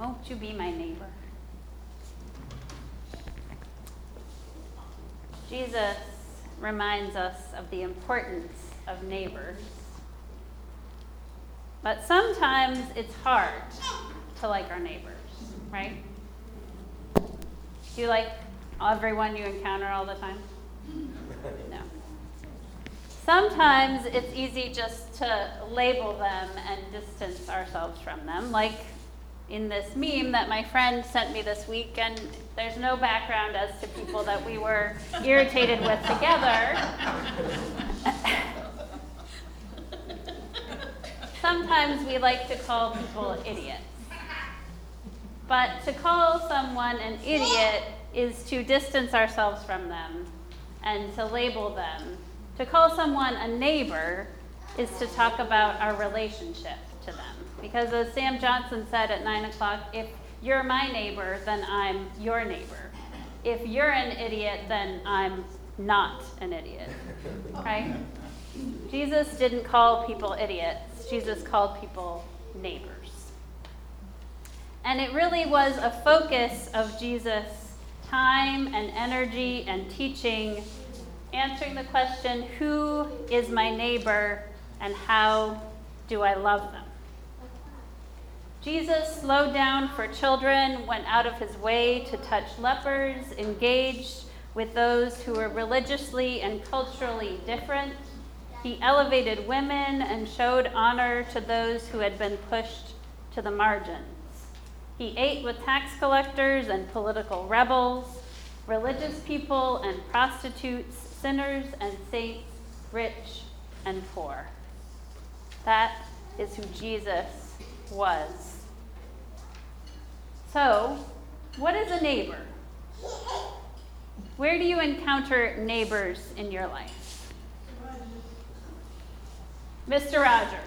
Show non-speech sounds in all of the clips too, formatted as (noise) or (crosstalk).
Won't you be my neighbor? Jesus reminds us of the importance of neighbors. But sometimes it's hard to like our neighbors, right? Do you like everyone you encounter all the time? (laughs) No. Sometimes it's easy just to label them and distance ourselves from them, like in this meme that my friend sent me this week, and there's no background as to people that we were irritated with together. Sometimes we like to call people idiots. But to call someone an idiot is to distance ourselves from them and to label them. To call someone a neighbor is to talk about our relationship to them. Because as Sam Johnson said at 9 o'clock, if you're my neighbor, then I'm your neighbor. If you're an idiot, then I'm not an idiot. (laughs) Right? Jesus didn't call people idiots, Jesus called people neighbors. And it really was a focus of Jesus' time and energy and teaching, answering the question who is my neighbor and how do I love them? Jesus slowed down for children, went out of his way to touch lepers, engaged with those who were religiously and culturally different. He elevated women and showed honor to those who had been pushed to the margins. He ate with tax collectors and political rebels, religious people and prostitutes, sinners and saints, rich and poor. That is who Jesus was. So, what is a neighbor? Where do you encounter neighbors in your life? Mr. Rogers.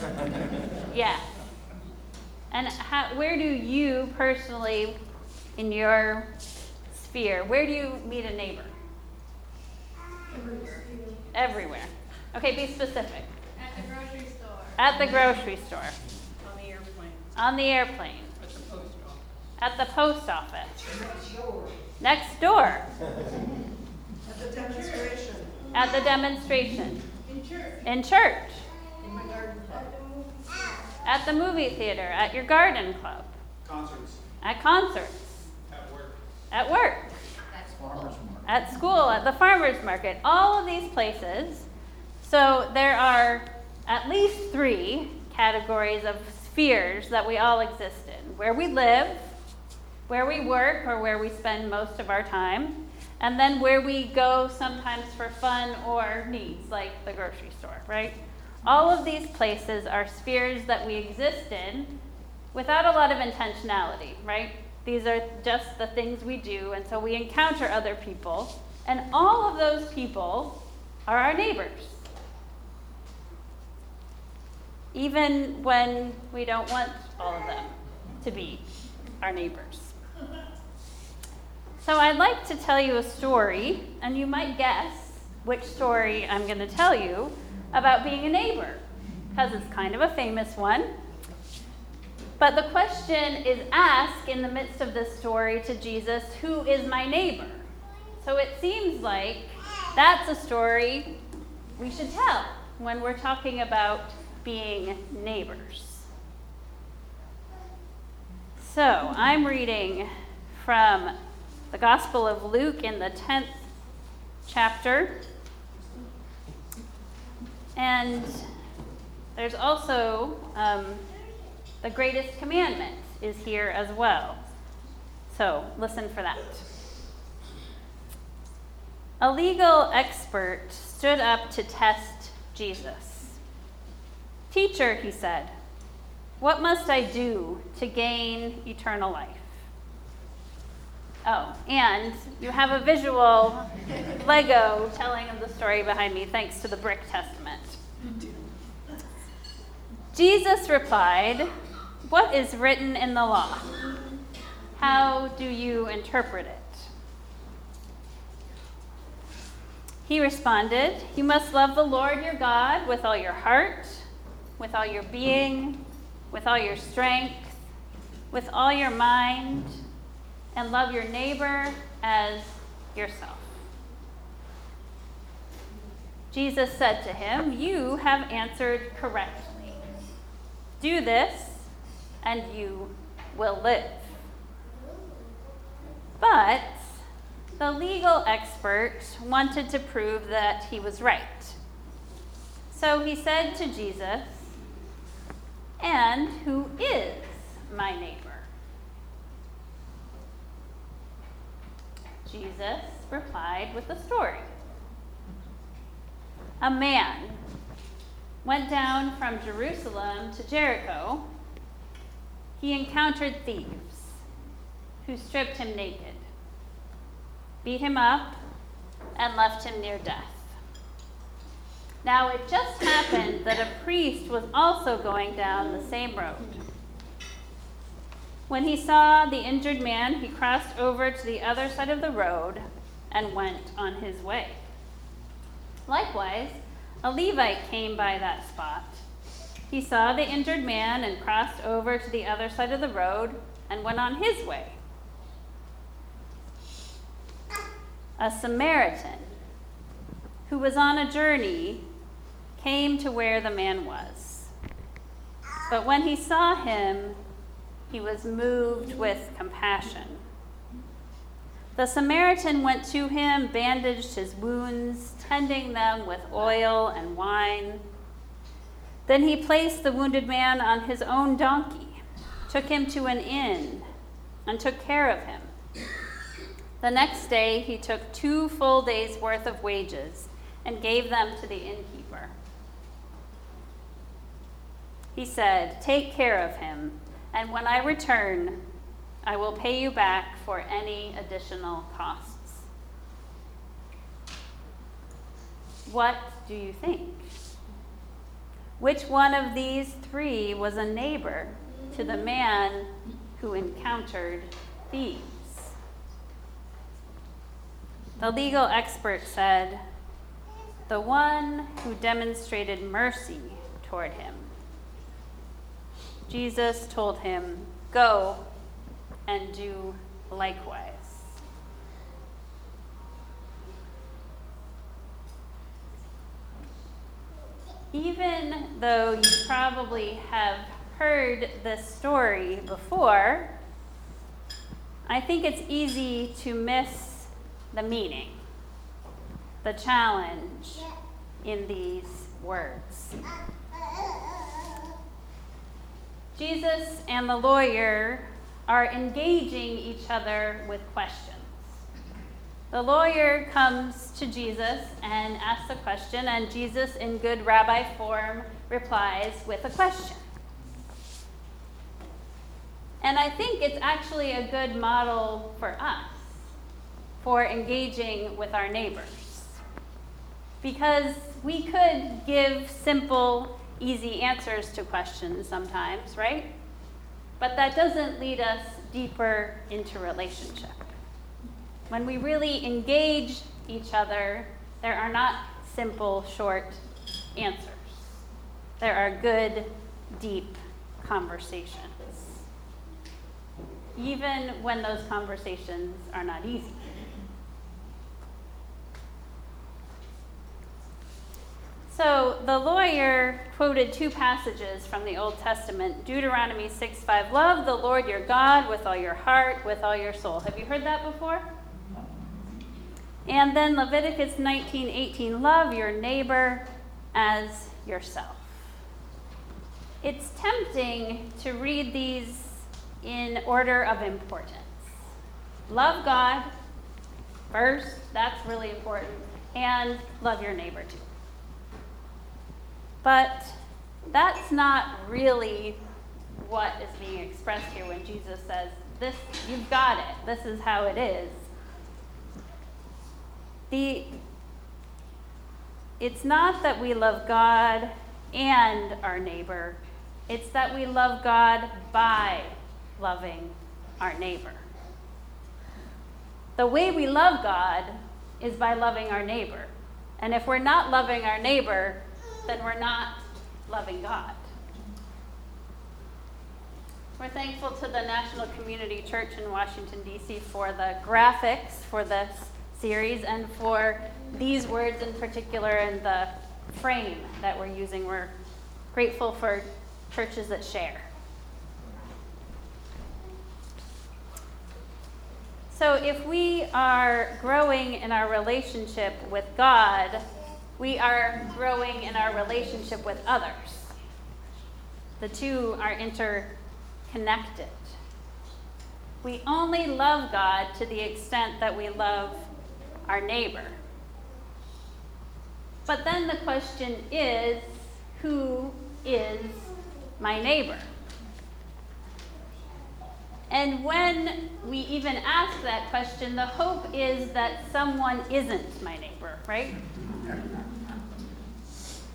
(laughs) yeah. And how, where do you personally, in your sphere, where do you meet a neighbor? Everywhere. Everywhere. Okay, be specific. At the grocery store. At the grocery store, On the airplane. On the airplane, At the post office. at the post office, Next door. At the demonstration, at the demonstration, In church. in church, in my garden club. at the movie theater, at your garden club, Concerts, at concerts, at work. at work, at school, at the farmer's market, all of these places. So there are at least three categories of spheres that we all exist in where we live, where we work, or where we spend most of our time, and then where we go sometimes for fun or needs, like the grocery store, right? All of these places are spheres that we exist in without a lot of intentionality, right? These are just the things we do, and so we encounter other people, and all of those people are our neighbors. Even when we don't want all of them to be our neighbors. So I'd like to tell you a story, and you might guess which story I'm going to tell you about being a neighbor, because it's kind of a famous one. But the question is asked in the midst of this story to Jesus, Who is my neighbor? So it seems like that's a story we should tell when we're talking about being neighbors. So I'm reading from the Gospel of Luke in the 10th chapter. And there's also um, the greatest commandment is here as well. So listen for that. A legal expert stood up to test Jesus. Teacher, he said, what must I do to gain eternal life? Oh, and you have a visual Lego telling of the story behind me, thanks to the Brick Testament. Jesus replied, What is written in the law? How do you interpret it? He responded, You must love the Lord your God with all your heart, with all your being, with all your strength, with all your mind and love your neighbor as yourself. Jesus said to him, You have answered correctly. Do this, and you will live. But the legal expert wanted to prove that he was right. So he said to Jesus, And who is my neighbor? Jesus replied with a story. A man went down from Jerusalem to Jericho. He encountered thieves who stripped him naked, beat him up, and left him near death. Now, it just happened that a priest was also going down the same road. When he saw the injured man, he crossed over to the other side of the road and went on his way. Likewise, a Levite came by that spot. He saw the injured man and crossed over to the other side of the road and went on his way. A Samaritan who was on a journey came to where the man was. But when he saw him, he was moved with compassion. The Samaritan went to him, bandaged his wounds, tending them with oil and wine. Then he placed the wounded man on his own donkey, took him to an inn, and took care of him. The next day he took two full days' worth of wages and gave them to the innkeeper. He said, Take care of him, and when I return, I will pay you back for any additional costs. What do you think? Which one of these three was a neighbor to the man who encountered thieves? The legal expert said, The one who demonstrated mercy toward him. Jesus told him, Go and do likewise. Even though you probably have heard this story before, I think it's easy to miss the meaning, the challenge in these words. Jesus and the lawyer are engaging each other with questions. The lawyer comes to Jesus and asks a question, and Jesus, in good rabbi form, replies with a question. And I think it's actually a good model for us for engaging with our neighbors. Because we could give simple, easy answers to questions sometimes, right? But that doesn't lead us deeper into relationship. When we really engage each other, there are not simple, short answers. There are good, deep conversations. Even when those conversations are not easy. So the lawyer quoted two passages from the Old Testament Deuteronomy 6 5. Love the Lord your God with all your heart, with all your soul. Have you heard that before? And then Leviticus 19 18. Love your neighbor as yourself. It's tempting to read these in order of importance. Love God first, that's really important, and love your neighbor too. But that's not really what is being expressed here when Jesus says, This, you've got it. This is how it is. The, it's not that we love God and our neighbor, it's that we love God by loving our neighbor. The way we love God is by loving our neighbor. And if we're not loving our neighbor, then we're not loving God. We're thankful to the National Community Church in Washington, D.C. for the graphics for this series and for these words in particular and the frame that we're using. We're grateful for churches that share. So, if we are growing in our relationship with God, we are growing in our relationship with others. The two are interconnected. We only love God to the extent that we love our neighbor. But then the question is who is my neighbor? And when we even ask that question, the hope is that someone isn't my neighbor, right?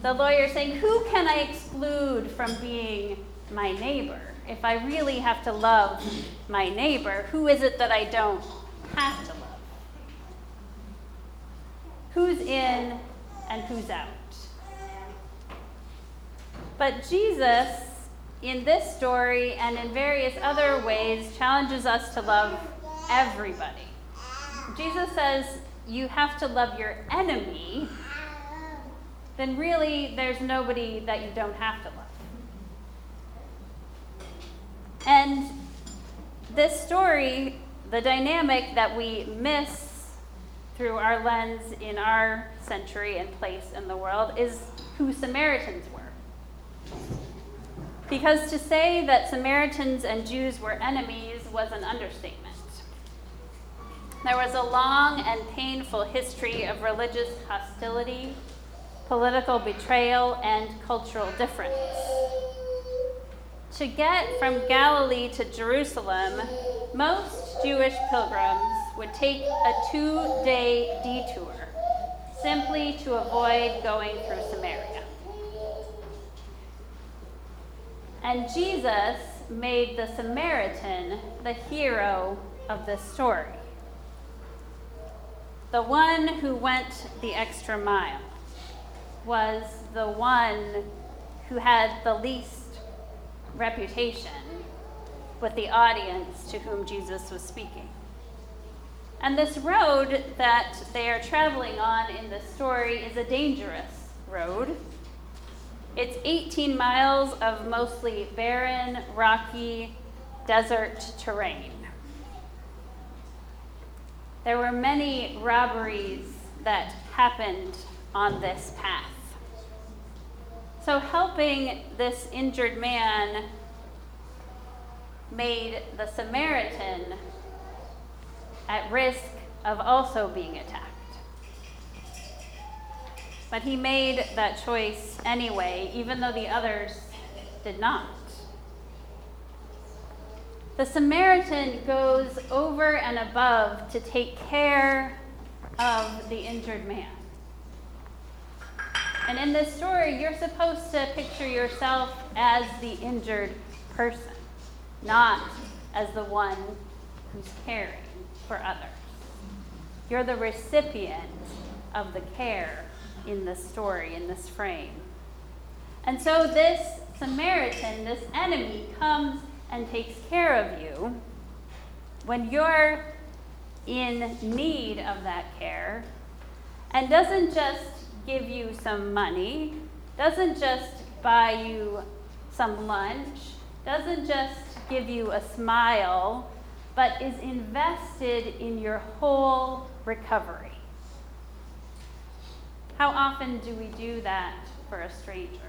The lawyer saying, Who can I exclude from being my neighbor? If I really have to love my neighbor, who is it that I don't have to love? Who's in and who's out? But Jesus in this story and in various other ways challenges us to love everybody. Jesus says you have to love your enemy, then really there's nobody that you don't have to love. And this story, the dynamic that we miss through our lens in our century and place in the world, is who Samaritans were. Because to say that Samaritans and Jews were enemies was an understatement. There was a long and painful history of religious hostility, political betrayal, and cultural difference. To get from Galilee to Jerusalem, most Jewish pilgrims would take a two day detour simply to avoid going through Samaria. And Jesus made the Samaritan the hero of this story. The one who went the extra mile was the one who had the least reputation with the audience to whom Jesus was speaking. And this road that they are traveling on in the story is a dangerous road it's 18 miles of mostly barren, rocky, desert terrain. There were many robberies that happened on this path. So, helping this injured man made the Samaritan at risk of also being attacked. But he made that choice anyway, even though the others did not. The Samaritan goes over and above to take care of the injured man. And in this story, you're supposed to picture yourself as the injured person, not as the one who's caring for others. You're the recipient of the care in this story, in this frame. And so this Samaritan, this enemy, comes and takes care of you when you're in need of that care and doesn't just give you some money, doesn't just buy you some lunch, doesn't just give you a smile, but is invested in your whole recovery. How often do we do that for a stranger?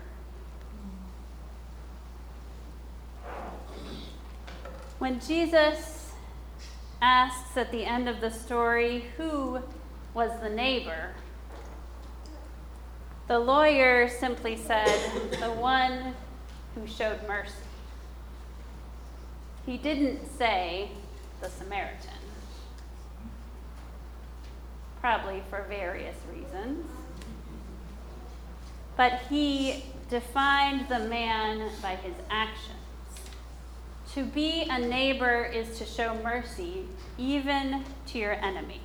When Jesus asks at the end of the story, who was the neighbor? The lawyer simply said, the one who showed mercy. He didn't say the Samaritan, probably for various reasons. But he defined the man by his actions. To be a neighbor is to show mercy even to your enemy.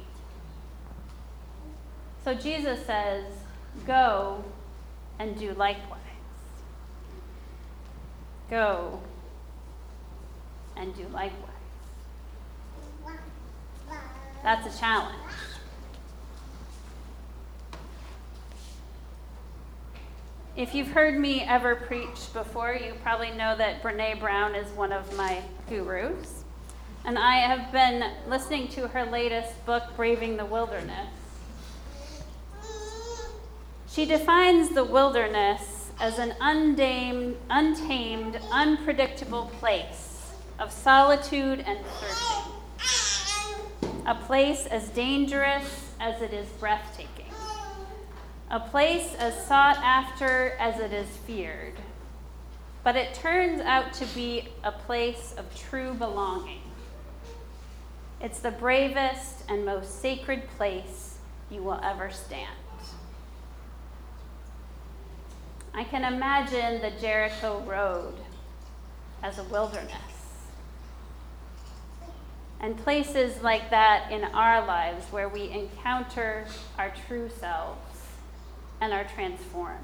So Jesus says, Go and do likewise. Go and do likewise. That's a challenge. If you've heard me ever preach before, you probably know that Brene Brown is one of my gurus. And I have been listening to her latest book, Braving the Wilderness. She defines the wilderness as an undamed, untamed, unpredictable place of solitude and searching. A place as dangerous as it is breathtaking. A place as sought after as it is feared. But it turns out to be a place of true belonging. It's the bravest and most sacred place you will ever stand. I can imagine the Jericho Road as a wilderness. And places like that in our lives where we encounter our true selves and are transformed.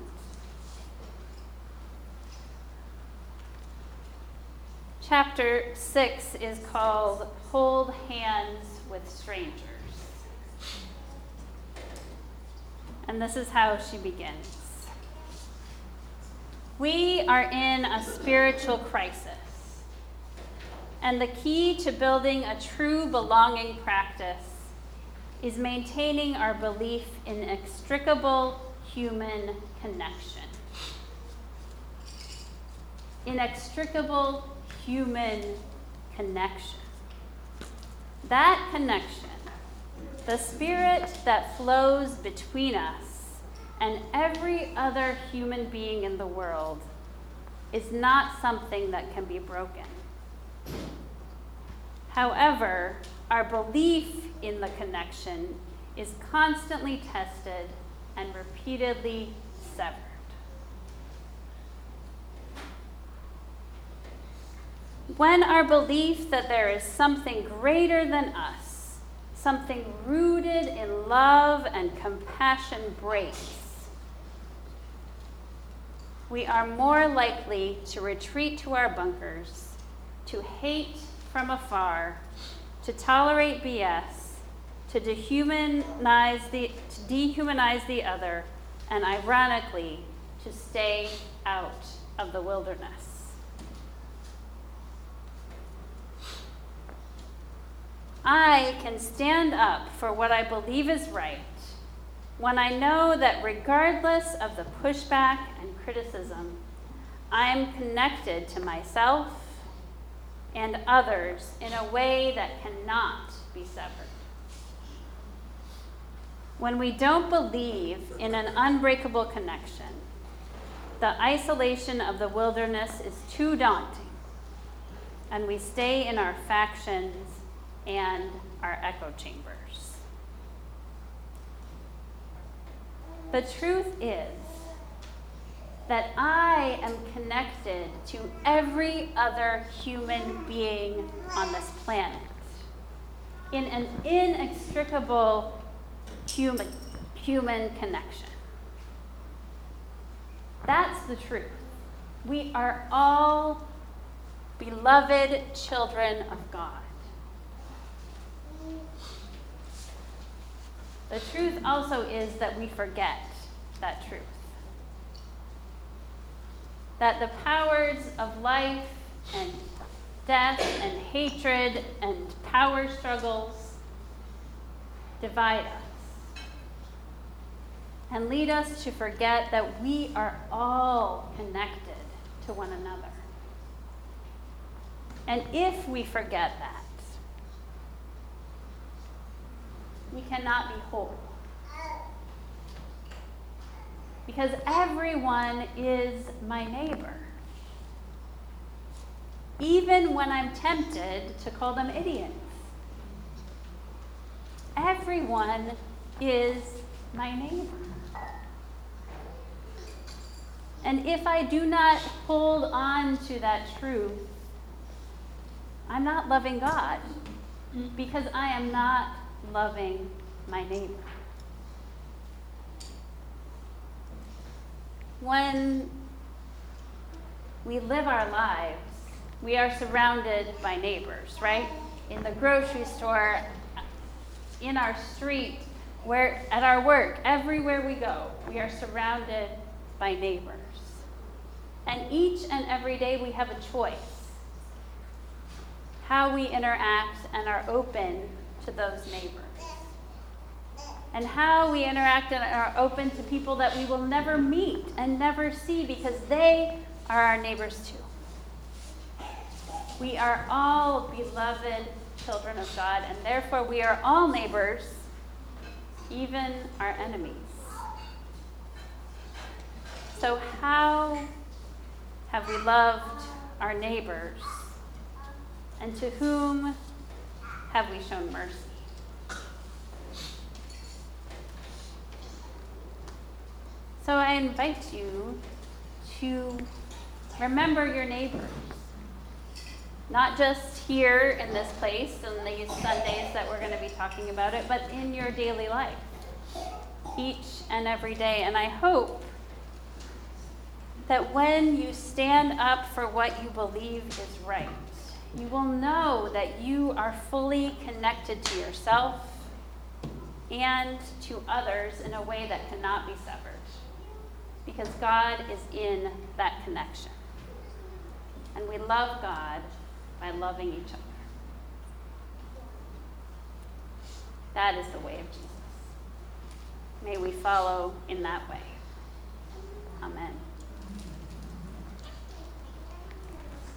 Chapter 6 is called Hold Hands with Strangers. And this is how she begins. We are in a spiritual crisis. And the key to building a true belonging practice is maintaining our belief in inextricable human connection. Inextricable human connection. That connection, the spirit that flows between us and every other human being in the world, is not something that can be broken. However, our belief in the connection is constantly tested and repeatedly severed. When our belief that there is something greater than us, something rooted in love and compassion breaks, we are more likely to retreat to our bunkers, to hate from afar, to tolerate BS, to dehumanize the, to dehumanize the other, and ironically, to stay out of the wilderness. I can stand up for what I believe is right when I know that regardless of the pushback and criticism, I am connected to myself and others in a way that cannot be severed. When we don't believe in an unbreakable connection, the isolation of the wilderness is too daunting, and we stay in our factions and our echo chambers. The truth is that I am connected to every other human being on this planet in an inextricable human, human connection. That's the truth. We are all beloved children of God. The truth also is that we forget that truth. That the powers of life and death and hatred and power struggles divide us and lead us to forget that we are all connected to one another. And if we forget that, we cannot be whole. Because everyone is my neighbor. Even when I'm tempted to call them idiots. Everyone is my neighbor. And if I do not hold on to that truth, I'm not loving God because I am not loving my neighbor. When we live our lives, we are surrounded by neighbors, right? In the grocery store, in our street, where at our work, everywhere we go, we are surrounded by neighbors. And each and every day we have a choice how we interact and are open to those neighbors. And how we interact and are open to people that we will never meet and never see because they are our neighbors too. We are all beloved children of God, and therefore we are all neighbors, even our enemies. So, how have we loved our neighbors? And to whom have we shown mercy? So I invite you to remember your neighbors. Not just here in this place and these Sundays that we're going to be talking about it, but in your daily life, each and every day. And I hope that when you stand up for what you believe is right, you will know that you are fully connected to yourself and to others in a way that cannot be severed. Because God is in that connection. And we love God by loving each other. That is the way of Jesus. May we follow in that way. Amen.